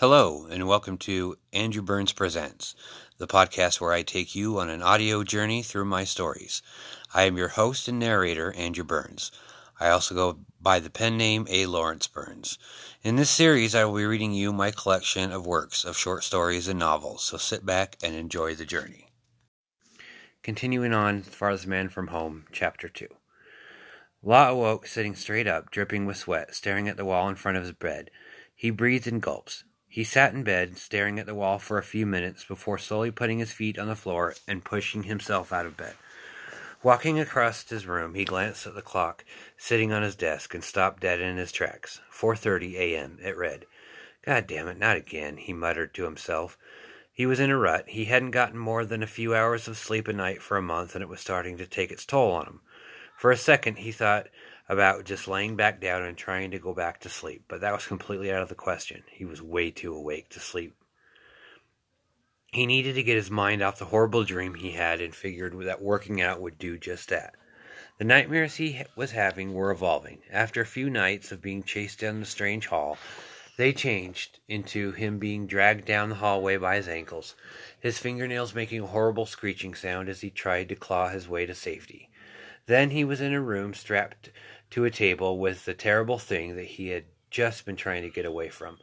Hello, and welcome to Andrew Burns Presents, the podcast where I take you on an audio journey through my stories. I am your host and narrator, Andrew Burns. I also go by the pen name A. Lawrence Burns. In this series, I will be reading you my collection of works of short stories and novels, so sit back and enjoy the journey. Continuing on, Farthest Man from Home, Chapter 2. Law awoke sitting straight up, dripping with sweat, staring at the wall in front of his bed. He breathed in gulps. He sat in bed, staring at the wall for a few minutes before slowly putting his feet on the floor and pushing himself out of bed. Walking across his room, he glanced at the clock sitting on his desk and stopped dead in his tracks. 4:30 a.m. It read. God damn it, not again, he muttered to himself. He was in a rut. He hadn't gotten more than a few hours of sleep a night for a month, and it was starting to take its toll on him. For a second, he thought about just laying back down and trying to go back to sleep, but that was completely out of the question. He was way too awake to sleep. He needed to get his mind off the horrible dream he had and figured that working out would do just that. The nightmares he was having were evolving. After a few nights of being chased down the strange hall, they changed into him being dragged down the hallway by his ankles, his fingernails making a horrible screeching sound as he tried to claw his way to safety. Then he was in a room strapped to a table with the terrible thing that he had just been trying to get away from.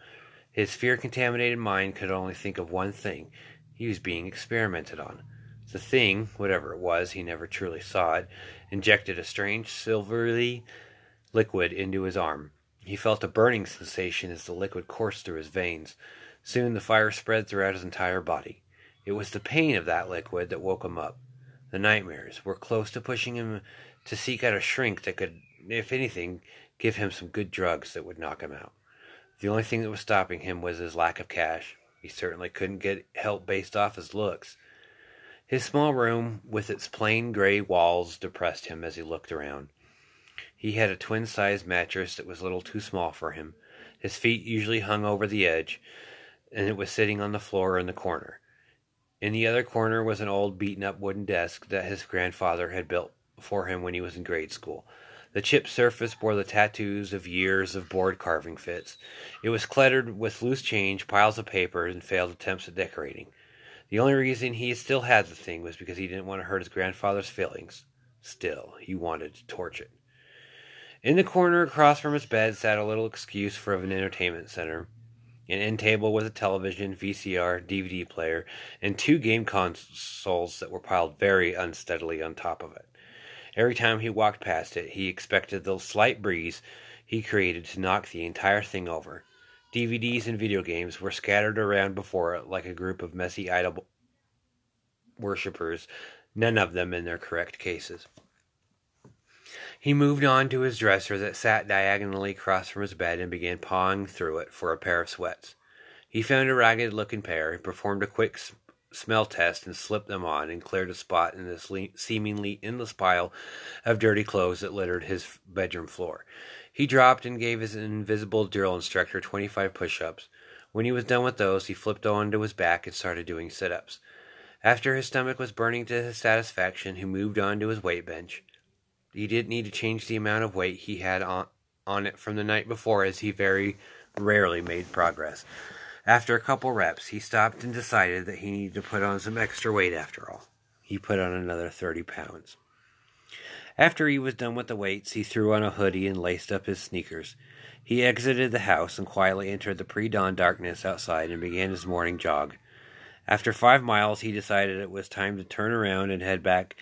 His fear contaminated mind could only think of one thing he was being experimented on. The thing, whatever it was, he never truly saw it, injected a strange silvery liquid into his arm. He felt a burning sensation as the liquid coursed through his veins. Soon the fire spread throughout his entire body. It was the pain of that liquid that woke him up. The nightmares were close to pushing him to seek out a shrink that could if anything, give him some good drugs that would knock him out. The only thing that was stopping him was his lack of cash. He certainly couldn't get help based off his looks. His small room, with its plain gray walls, depressed him as he looked around. He had a twin sized mattress that was a little too small for him. His feet usually hung over the edge, and it was sitting on the floor in the corner. In the other corner was an old beaten up wooden desk that his grandfather had built for him when he was in grade school. The chipped surface bore the tattoos of years of board carving fits. It was cluttered with loose change, piles of paper, and failed attempts at decorating. The only reason he still had the thing was because he didn't want to hurt his grandfather's feelings. Still, he wanted to torch it. In the corner across from his bed sat a little excuse for an entertainment center. An end table with a television, VCR, DVD player, and two game consoles that were piled very unsteadily on top of it. Every time he walked past it, he expected the slight breeze he created to knock the entire thing over. DVDs and video games were scattered around before it like a group of messy idol worshippers, none of them in their correct cases. He moved on to his dresser that sat diagonally across from his bed and began pawing through it for a pair of sweats. He found a ragged looking pair, and performed a quick smell test and slipped them on and cleared a spot in this le- seemingly endless pile of dirty clothes that littered his bedroom floor. He dropped and gave his invisible drill instructor 25 push ups. When he was done with those, he flipped onto his back and started doing sit ups. After his stomach was burning to his satisfaction, he moved on to his weight bench. He didn't need to change the amount of weight he had on, on it from the night before, as he very rarely made progress. After a couple reps, he stopped and decided that he needed to put on some extra weight after all. He put on another 30 pounds. After he was done with the weights, he threw on a hoodie and laced up his sneakers. He exited the house and quietly entered the pre dawn darkness outside and began his morning jog. After five miles, he decided it was time to turn around and head back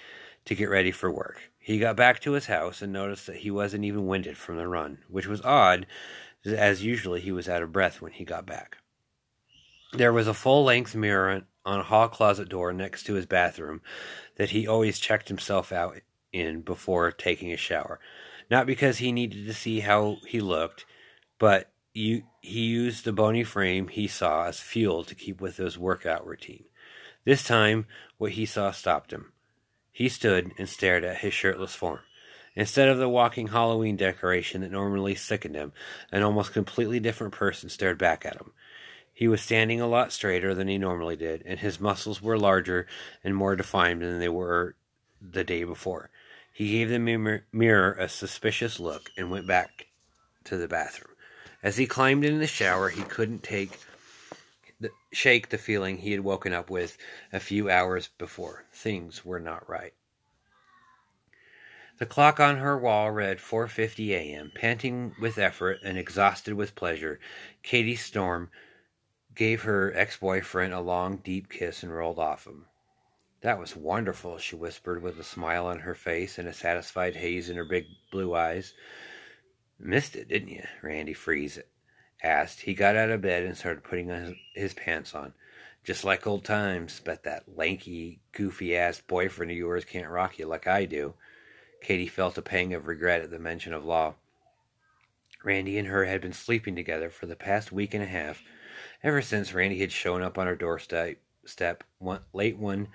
to get ready for work. He got back to his house and noticed that he wasn't even winded from the run, which was odd, as usually he was out of breath when he got back. There was a full length mirror on a hall closet door next to his bathroom that he always checked himself out in before taking a shower. Not because he needed to see how he looked, but you, he used the bony frame he saw as fuel to keep with his workout routine. This time, what he saw stopped him. He stood and stared at his shirtless form. Instead of the walking Halloween decoration that normally sickened him, an almost completely different person stared back at him. He was standing a lot straighter than he normally did, and his muscles were larger and more defined than they were the day before. He gave the mirror a suspicious look and went back to the bathroom. As he climbed in the shower, he couldn't take the, shake the feeling he had woken up with a few hours before. Things were not right. The clock on her wall read 4:50 a.m. Panting with effort and exhausted with pleasure, Katie Storm gave her ex-boyfriend a long, deep kiss and rolled off him. That was wonderful, she whispered with a smile on her face and a satisfied haze in her big blue eyes. Missed it, didn't you? Randy Freeze asked. He got out of bed and started putting his, his pants on. Just like old times, but that lanky, goofy ass boyfriend of yours can't rock you like I do. Katie felt a pang of regret at the mention of Law. Randy and her had been sleeping together for the past week and a half, ever since Randy had shown up on her doorstep step one, late one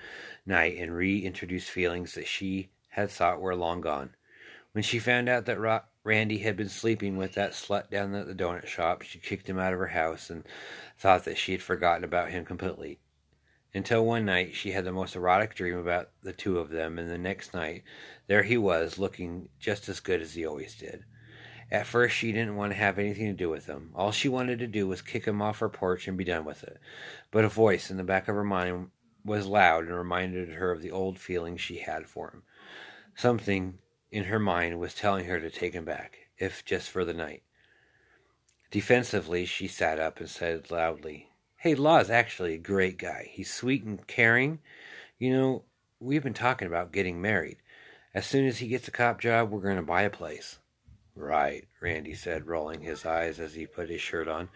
night and reintroduced feelings that she had thought were long gone. When she found out that Randy had been sleeping with that slut down at the donut shop, she kicked him out of her house and thought that she had forgotten about him completely. Until one night she had the most erotic dream about the two of them, and the next night there he was, looking just as good as he always did. At first she didn't want to have anything to do with him. All she wanted to do was kick him off her porch and be done with it. But a voice in the back of her mind was loud and reminded her of the old feelings she had for him. Something in her mind was telling her to take him back, if just for the night. Defensively, she sat up and said loudly, Hey, Law's actually a great guy. He's sweet and caring. You know, we've been talking about getting married. As soon as he gets a cop job, we're going to buy a place. Right, Randy said, rolling his eyes as he put his shirt on.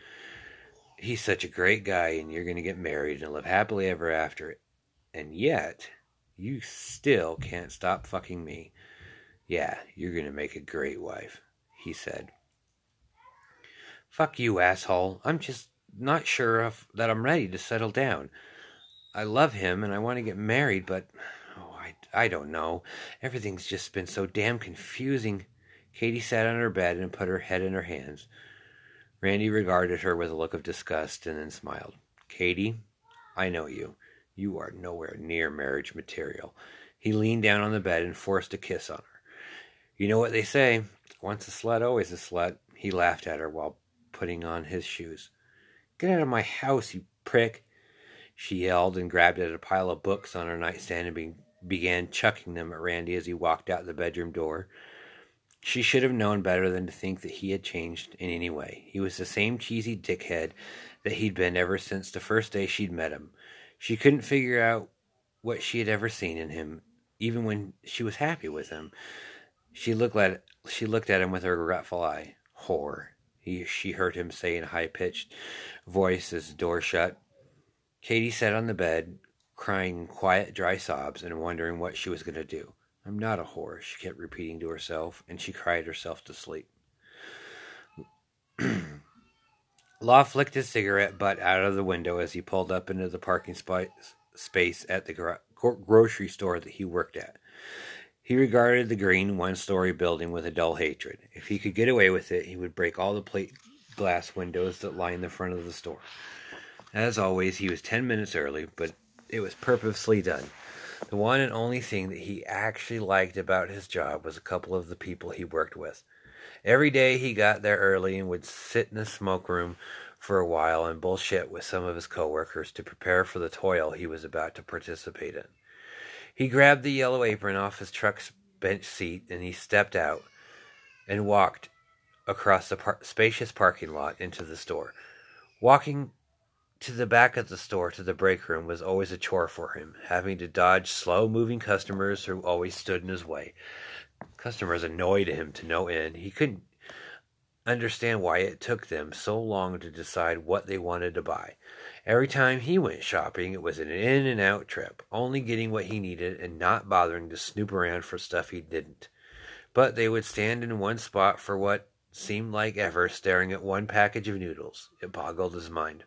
He's such a great guy, and you're going to get married and live happily ever after. And yet, you still can't stop fucking me. Yeah, you're going to make a great wife, he said. Fuck you, asshole. I'm just not sure if, that I'm ready to settle down. I love him and I want to get married, but oh, I, I don't know. Everything's just been so damn confusing. Katie sat on her bed and put her head in her hands. Randy regarded her with a look of disgust and then smiled. Katie, I know you. You are nowhere near marriage material. He leaned down on the bed and forced a kiss on her. You know what they say once a slut, always a slut. He laughed at her while putting on his shoes. Get out of my house, you prick! She yelled and grabbed at a pile of books on her nightstand and be- began chucking them at Randy as he walked out the bedroom door. She should have known better than to think that he had changed in any way. He was the same cheesy dickhead that he'd been ever since the first day she'd met him. She couldn't figure out what she had ever seen in him, even when she was happy with him. She looked at she looked at him with her regretful eye. Whore, he, she heard him say in a high pitched voice as the door shut. Katie sat on the bed, crying quiet, dry sobs and wondering what she was going to do. I'm not a whore, she kept repeating to herself, and she cried herself to sleep. Law flicked his cigarette butt out of the window as he pulled up into the parking sp- space at the gro- grocery store that he worked at. He regarded the green one story building with a dull hatred. If he could get away with it, he would break all the plate glass windows that lined the front of the store. As always, he was ten minutes early, but it was purposely done. The one and only thing that he actually liked about his job was a couple of the people he worked with. Every day he got there early and would sit in the smoke room for a while and bullshit with some of his coworkers to prepare for the toil he was about to participate in. He grabbed the yellow apron off his truck's bench seat and he stepped out and walked across the par- spacious parking lot into the store. Walking to the back of the store to the break room was always a chore for him, having to dodge slow moving customers who always stood in his way. Customers annoyed him to no end. He couldn't understand why it took them so long to decide what they wanted to buy. Every time he went shopping, it was an in and out trip, only getting what he needed and not bothering to snoop around for stuff he didn't. But they would stand in one spot for what seemed like ever, staring at one package of noodles. It boggled his mind.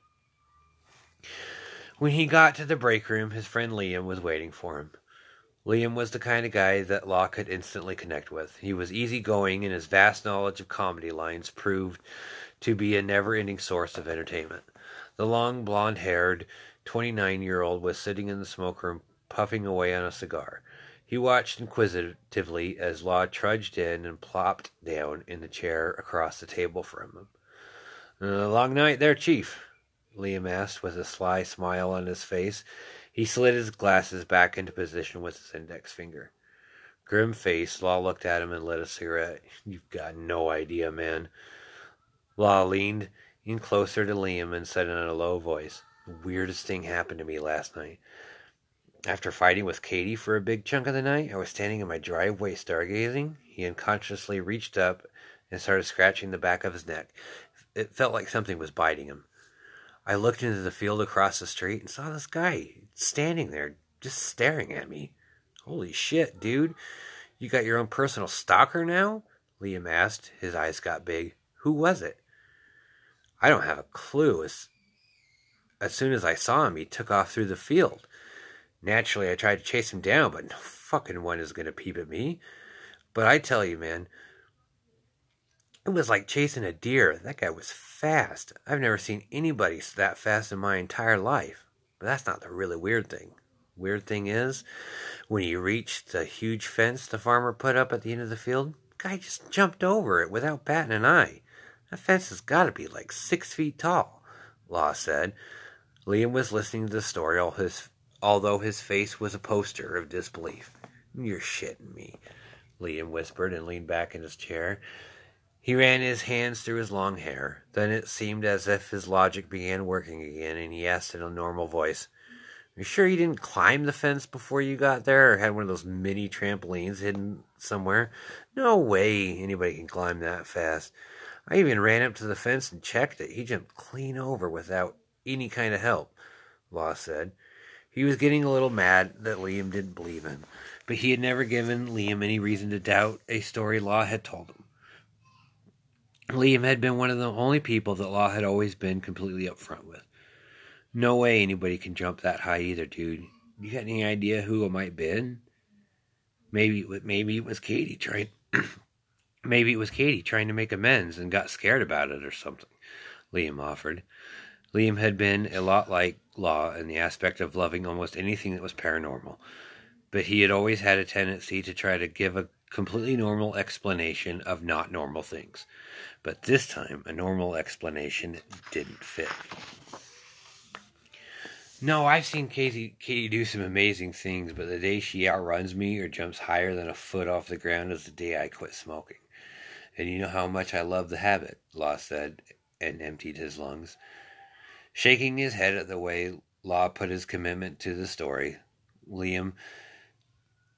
When he got to the break room, his friend Liam was waiting for him. Liam was the kind of guy that Law could instantly connect with. He was easygoing, and his vast knowledge of comedy lines proved to be a never ending source of entertainment. The long, blond haired, 29 year old was sitting in the smoke room, puffing away on a cigar. He watched inquisitively as Law trudged in and plopped down in the chair across the table from him. A long night there, Chief. Liam asked with a sly smile on his face. He slid his glasses back into position with his index finger. Grim faced, Law looked at him and lit a cigarette. You've got no idea, man. Law leaned in closer to Liam and said in a low voice, The weirdest thing happened to me last night. After fighting with Katie for a big chunk of the night, I was standing in my driveway stargazing. He unconsciously reached up and started scratching the back of his neck. It felt like something was biting him. I looked into the field across the street and saw this guy standing there, just staring at me. Holy shit, dude. You got your own personal stalker now? Liam asked. His eyes got big. Who was it? I don't have a clue. As, as soon as I saw him, he took off through the field. Naturally, I tried to chase him down, but no fucking one is going to peep at me. But I tell you, man, it was like chasing a deer. That guy was fast. I've never seen anybody that fast in my entire life. But that's not the really weird thing. Weird thing is, when he reached the huge fence the farmer put up at the end of the field, the guy just jumped over it without batting an eye. That fence has got to be like six feet tall, Law said. Liam was listening to the story, all his, although his face was a poster of disbelief. You're shitting me, Liam whispered and leaned back in his chair. He ran his hands through his long hair. Then it seemed as if his logic began working again, and he asked in a normal voice, You sure you didn't climb the fence before you got there, or had one of those mini trampolines hidden somewhere? No way anybody can climb that fast. I even ran up to the fence and checked it. He jumped clean over without any kind of help, Law said. He was getting a little mad that Liam didn't believe him, but he had never given Liam any reason to doubt a story Law had told him. Liam had been one of the only people that Law had always been completely upfront with. No way anybody can jump that high either, dude. You got any idea who it might been? Maybe maybe it was Katie trying. maybe it was Katie trying to make amends and got scared about it or something. Liam offered. Liam had been a lot like Law in the aspect of loving almost anything that was paranormal, but he had always had a tendency to try to give a completely normal explanation of not normal things. But this time, a normal explanation didn't fit. No, I've seen Katie, Katie do some amazing things, but the day she outruns me or jumps higher than a foot off the ground is the day I quit smoking. And you know how much I love the habit, Law said, and emptied his lungs. Shaking his head at the way Law put his commitment to the story, Liam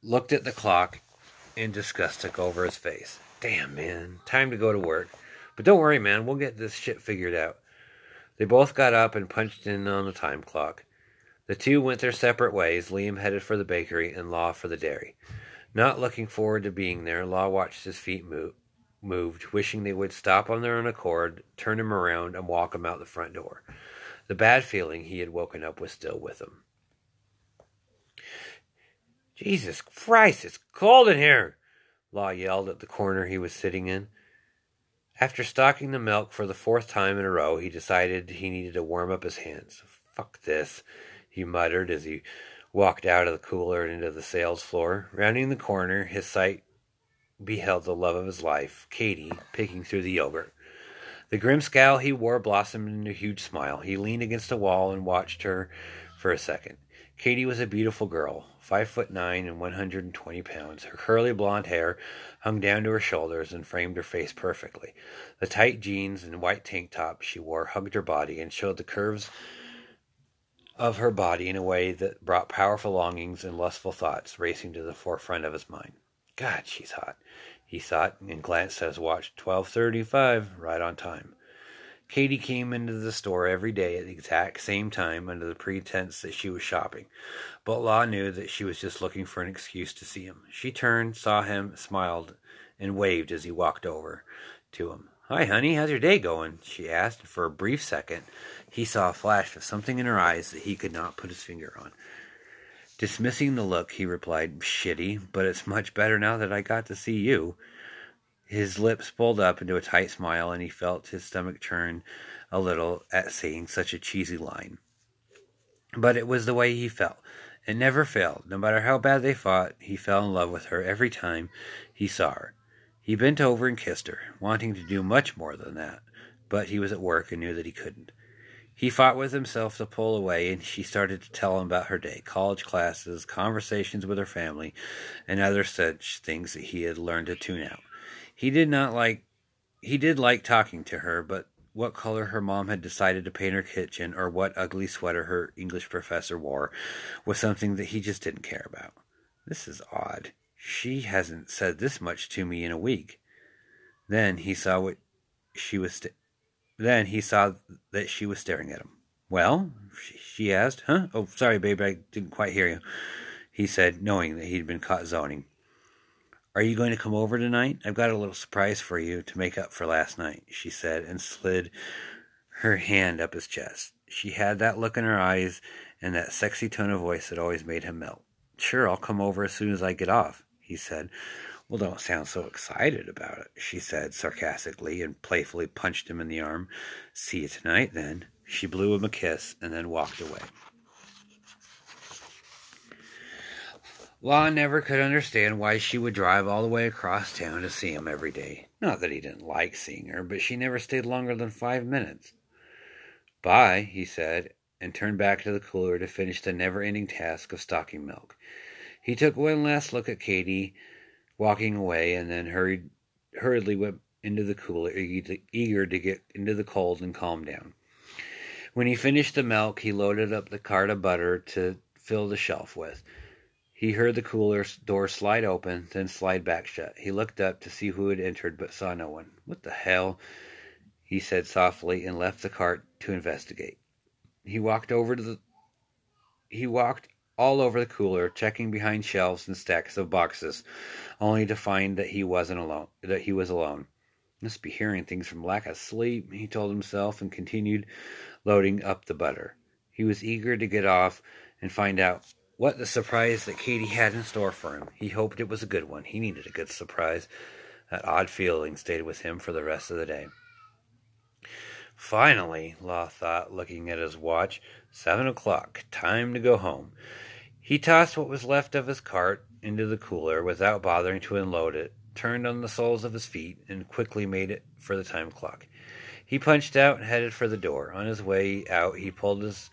looked at the clock and disgust took over his face. Damn, man. Time to go to work. But don't worry, man. We'll get this shit figured out. They both got up and punched in on the time clock. The two went their separate ways, Liam headed for the bakery and Law for the dairy. Not looking forward to being there, Law watched his feet move, moved, wishing they would stop on their own accord, turn him around, and walk him out the front door. The bad feeling he had woken up was still with him. Jesus Christ, it's cold in here! Law yelled at the corner he was sitting in. After stocking the milk for the fourth time in a row, he decided he needed to warm up his hands. Fuck this, he muttered as he walked out of the cooler and into the sales floor. Rounding the corner, his sight beheld the love of his life, Katie, picking through the yogurt. The grim scowl he wore blossomed into a huge smile. He leaned against a wall and watched her for a second. Katie was a beautiful girl, five foot nine and one hundred and twenty pounds. Her curly blonde hair hung down to her shoulders and framed her face perfectly. The tight jeans and white tank top she wore hugged her body and showed the curves of her body in a way that brought powerful longings and lustful thoughts racing to the forefront of his mind. God, she's hot, he thought, and glanced at his watch. Twelve thirty-five, right on time. Katie came into the store every day at the exact same time under the pretense that she was shopping, but Law knew that she was just looking for an excuse to see him. She turned, saw him, smiled, and waved as he walked over to him. Hi, honey, how's your day going? she asked. For a brief second, he saw a flash of something in her eyes that he could not put his finger on. Dismissing the look, he replied, Shitty, but it's much better now that I got to see you. His lips pulled up into a tight smile, and he felt his stomach churn a little at saying such a cheesy line. But it was the way he felt. It never failed. No matter how bad they fought, he fell in love with her every time he saw her. He bent over and kissed her, wanting to do much more than that, but he was at work and knew that he couldn't. He fought with himself to pull away, and she started to tell him about her day college classes, conversations with her family, and other such things that he had learned to tune out. He did not like he did like talking to her, but what color her mom had decided to paint her kitchen or what ugly sweater her English professor wore was something that he just didn't care about. This is odd. She hasn't said this much to me in a week. Then he saw what she was st- then he saw that she was staring at him. Well, she asked. Huh? Oh, sorry, babe, I didn't quite hear you. He said, knowing that he'd been caught zoning. Are you going to come over tonight? I've got a little surprise for you to make up for last night, she said, and slid her hand up his chest. She had that look in her eyes and that sexy tone of voice that always made him melt. Sure, I'll come over as soon as I get off, he said. Well, don't sound so excited about it, she said sarcastically and playfully punched him in the arm. See you tonight, then. She blew him a kiss and then walked away. Law never could understand why she would drive all the way across town to see him every day. Not that he didn't like seeing her, but she never stayed longer than five minutes. Bye, he said, and turned back to the cooler to finish the never ending task of stocking milk. He took one last look at Katie walking away, and then hurried hurriedly went into the cooler, eager to get into the cold and calm down. When he finished the milk, he loaded up the cart of butter to fill the shelf with. He heard the cooler door slide open, then slide back shut. He looked up to see who had entered, but saw no one. What the hell? he said softly, and left the cart to investigate. He walked over to the. He walked all over the cooler, checking behind shelves and stacks of boxes, only to find that he wasn't alone. That he was alone. Must be hearing things from lack of sleep, he told himself, and continued loading up the butter. He was eager to get off and find out what the surprise that Katie had in store for him. He hoped it was a good one. He needed a good surprise. That odd feeling stayed with him for the rest of the day. Finally, Law thought, looking at his watch, seven o'clock, time to go home. He tossed what was left of his cart into the cooler without bothering to unload it, turned on the soles of his feet, and quickly made it for the time clock. He punched out and headed for the door. On his way out, he pulled his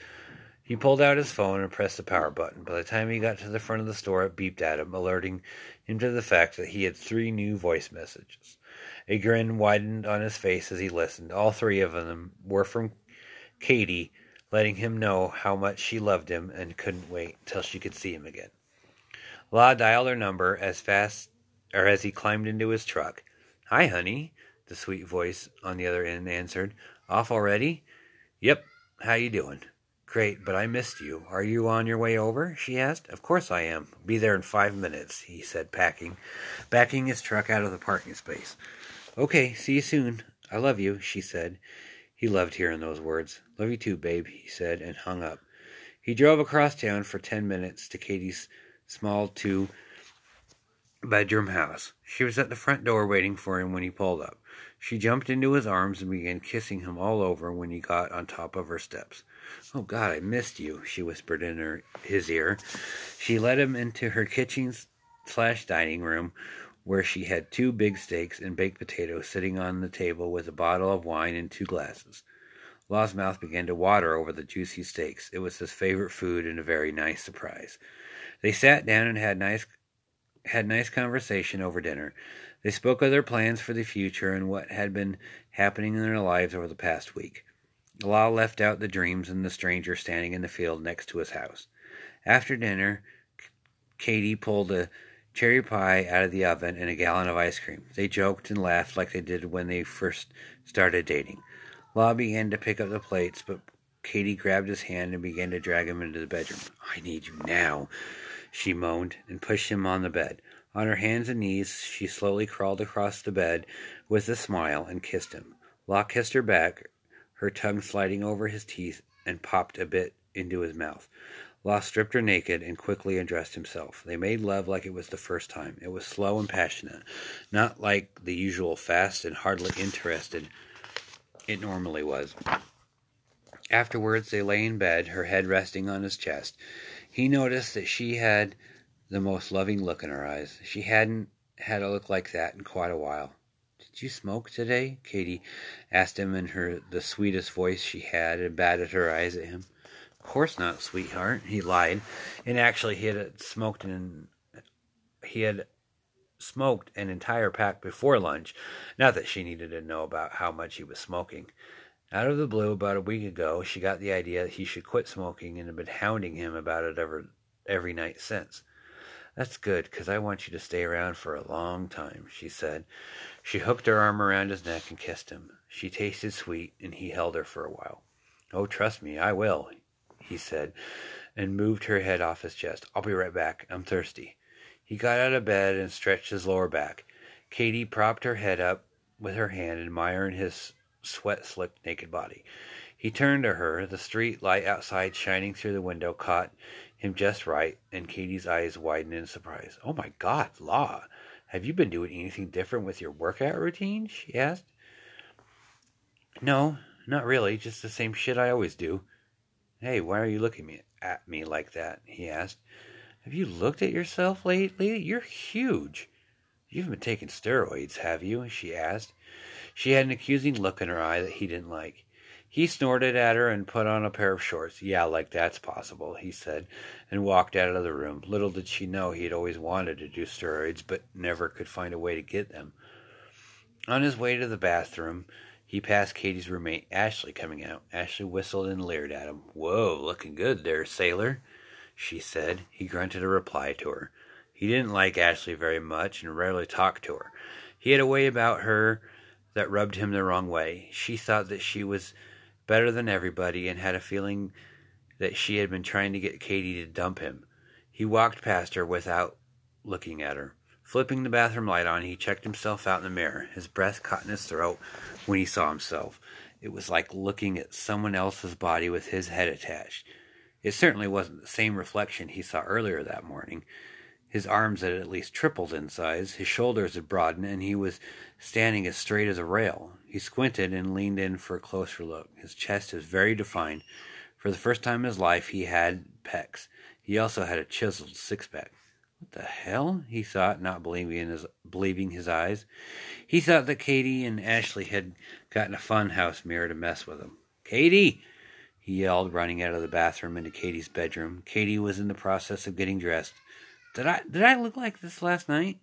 he pulled out his phone and pressed the power button. By the time he got to the front of the store, it beeped at him, alerting him to the fact that he had three new voice messages. A grin widened on his face as he listened. All three of them were from Katie, letting him know how much she loved him and couldn't wait till she could see him again. Law dialed her number as fast or as he climbed into his truck. Hi, honey, the sweet voice on the other end answered. Off already? Yep. How you doing? Great, but I missed you. Are you on your way over? she asked. Of course I am. Be there in five minutes, he said, packing, backing his truck out of the parking space. Okay, see you soon. I love you, she said. He loved hearing those words. Love you too, babe, he said, and hung up. He drove across town for ten minutes to Katie's small two bedroom house. She was at the front door waiting for him when he pulled up. She jumped into his arms and began kissing him all over when he got on top of her steps. Oh God, I missed you, she whispered in her his ear. She led him into her kitchen slash dining room where she had two big steaks and baked potatoes sitting on the table with a bottle of wine and two glasses. Law's mouth began to water over the juicy steaks. It was his favorite food and a very nice surprise. They sat down and had nice had nice conversation over dinner. They spoke of their plans for the future and what had been happening in their lives over the past week. Law left out the dreams and the stranger standing in the field next to his house. After dinner, Katie pulled a cherry pie out of the oven and a gallon of ice cream. They joked and laughed like they did when they first started dating. Law began to pick up the plates, but Katie grabbed his hand and began to drag him into the bedroom. I need you now, she moaned, and pushed him on the bed. On her hands and knees, she slowly crawled across the bed with a smile and kissed him. Law kissed her back, her tongue sliding over his teeth, and popped a bit into his mouth. Law stripped her naked and quickly undressed himself. They made love like it was the first time. It was slow and passionate, not like the usual fast and hardly interested it normally was. Afterwards, they lay in bed, her head resting on his chest. He noticed that she had the most loving look in her eyes. She hadn't had a look like that in quite a while. Did you smoke today? Katie asked him in her the sweetest voice she had and batted her eyes at him. Of course not, sweetheart. He lied, and actually he had smoked an he had smoked an entire pack before lunch. Not that she needed to know about how much he was smoking. Out of the blue, about a week ago, she got the idea that he should quit smoking and had been hounding him about it every, every night since. That's good, because I want you to stay around for a long time, she said. She hooked her arm around his neck and kissed him. She tasted sweet, and he held her for a while. Oh, trust me, I will, he said, and moved her head off his chest. I'll be right back. I'm thirsty. He got out of bed and stretched his lower back. Katie propped her head up with her hand, admiring his sweat slicked naked body. He turned to her. The street light outside shining through the window caught him just right, and Katie's eyes widened in surprise. Oh my God, Law, have you been doing anything different with your workout routine? she asked. No, not really, just the same shit I always do. Hey, why are you looking at me like that? he asked. Have you looked at yourself lately? You're huge. You've been taking steroids, have you? she asked. She had an accusing look in her eye that he didn't like. He snorted at her and put on a pair of shorts. Yeah, like that's possible, he said, and walked out of the room. Little did she know he had always wanted to do steroids, but never could find a way to get them. On his way to the bathroom, he passed Katie's roommate, Ashley, coming out. Ashley whistled and leered at him. Whoa, looking good there, sailor she said. He grunted a reply to her. He didn't like Ashley very much and rarely talked to her. He had a way about her that rubbed him the wrong way. She thought that she was better than everybody and had a feeling that she had been trying to get Katie to dump him. He walked past her without looking at her. Flipping the bathroom light on, he checked himself out in the mirror. His breath caught in his throat when he saw himself. It was like looking at someone else's body with his head attached. It certainly wasn't the same reflection he saw earlier that morning. His arms had at least tripled in size, his shoulders had broadened, and he was standing as straight as a rail. He squinted and leaned in for a closer look. His chest was very defined. For the first time in his life, he had pecs. He also had a chiseled six pack. What the hell? he thought, not believing his believing his eyes. He thought that Katie and Ashley had gotten a funhouse mirror to mess with him. Katie! he yelled, running out of the bathroom into Katie's bedroom. Katie was in the process of getting dressed. Did I did I look like this last night?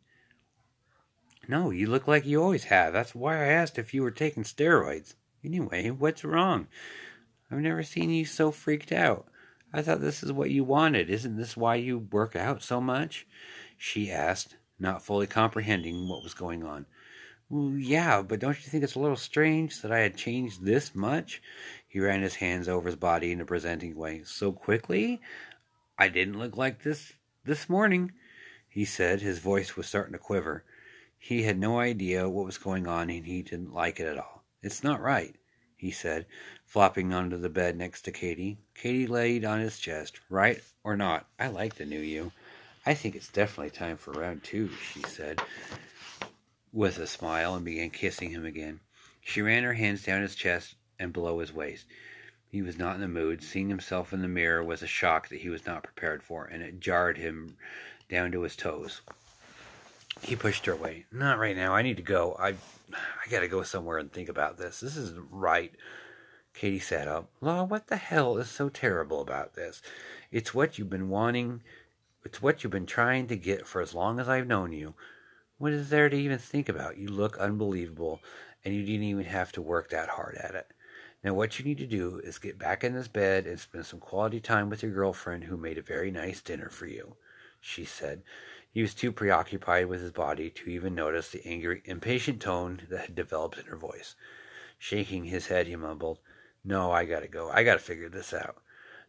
No, you look like you always have. That's why I asked if you were taking steroids. Anyway, what's wrong? I've never seen you so freaked out. I thought this is what you wanted. Isn't this why you work out so much? She asked, not fully comprehending what was going on. Well, yeah, but don't you think it's a little strange that I had changed this much? He ran his hands over his body in a presenting way. So quickly? I didn't look like this this morning, he said. His voice was starting to quiver. He had no idea what was going on and he didn't like it at all. It's not right, he said, flopping onto the bed next to Katie. Katie laid on his chest. Right or not, I like the new you. I think it's definitely time for round two, she said with a smile and began kissing him again. She ran her hands down his chest and below his waist. He was not in the mood. Seeing himself in the mirror was a shock that he was not prepared for, and it jarred him down to his toes. He pushed her away. Not right now. I need to go. I I gotta go somewhere and think about this. This isn't right. Katie sat up. Law, what the hell is so terrible about this? It's what you've been wanting. It's what you've been trying to get for as long as I've known you. What is there to even think about? You look unbelievable, and you didn't even have to work that hard at it. Now, what you need to do is get back in this bed and spend some quality time with your girlfriend who made a very nice dinner for you, she said. He was too preoccupied with his body to even notice the angry, impatient tone that had developed in her voice. Shaking his head, he mumbled, No, I gotta go. I gotta figure this out.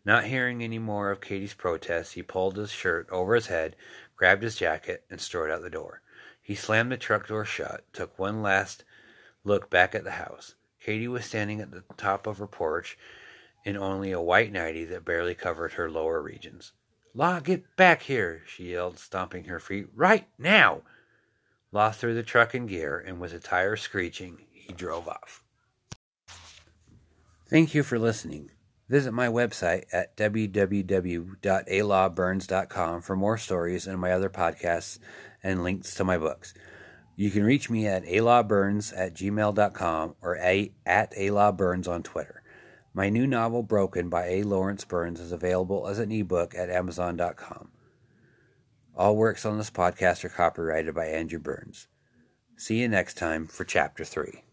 Not hearing any more of Katie's protests, he pulled his shirt over his head, grabbed his jacket, and strode out the door. He slammed the truck door shut, took one last look back at the house. Katie was standing at the top of her porch in only a white nightie that barely covered her lower regions. Law, get back here, she yelled, stomping her feet. Right now! Law threw the truck in gear, and with the tires screeching, he drove off. Thank you for listening. Visit my website at www.alawburns.com for more stories and my other podcasts and links to my books. You can reach me at alawburns at gmail.com or a, at alawburns on Twitter. My new novel, Broken, by A. Lawrence Burns, is available as an ebook at amazon.com. All works on this podcast are copyrighted by Andrew Burns. See you next time for Chapter 3.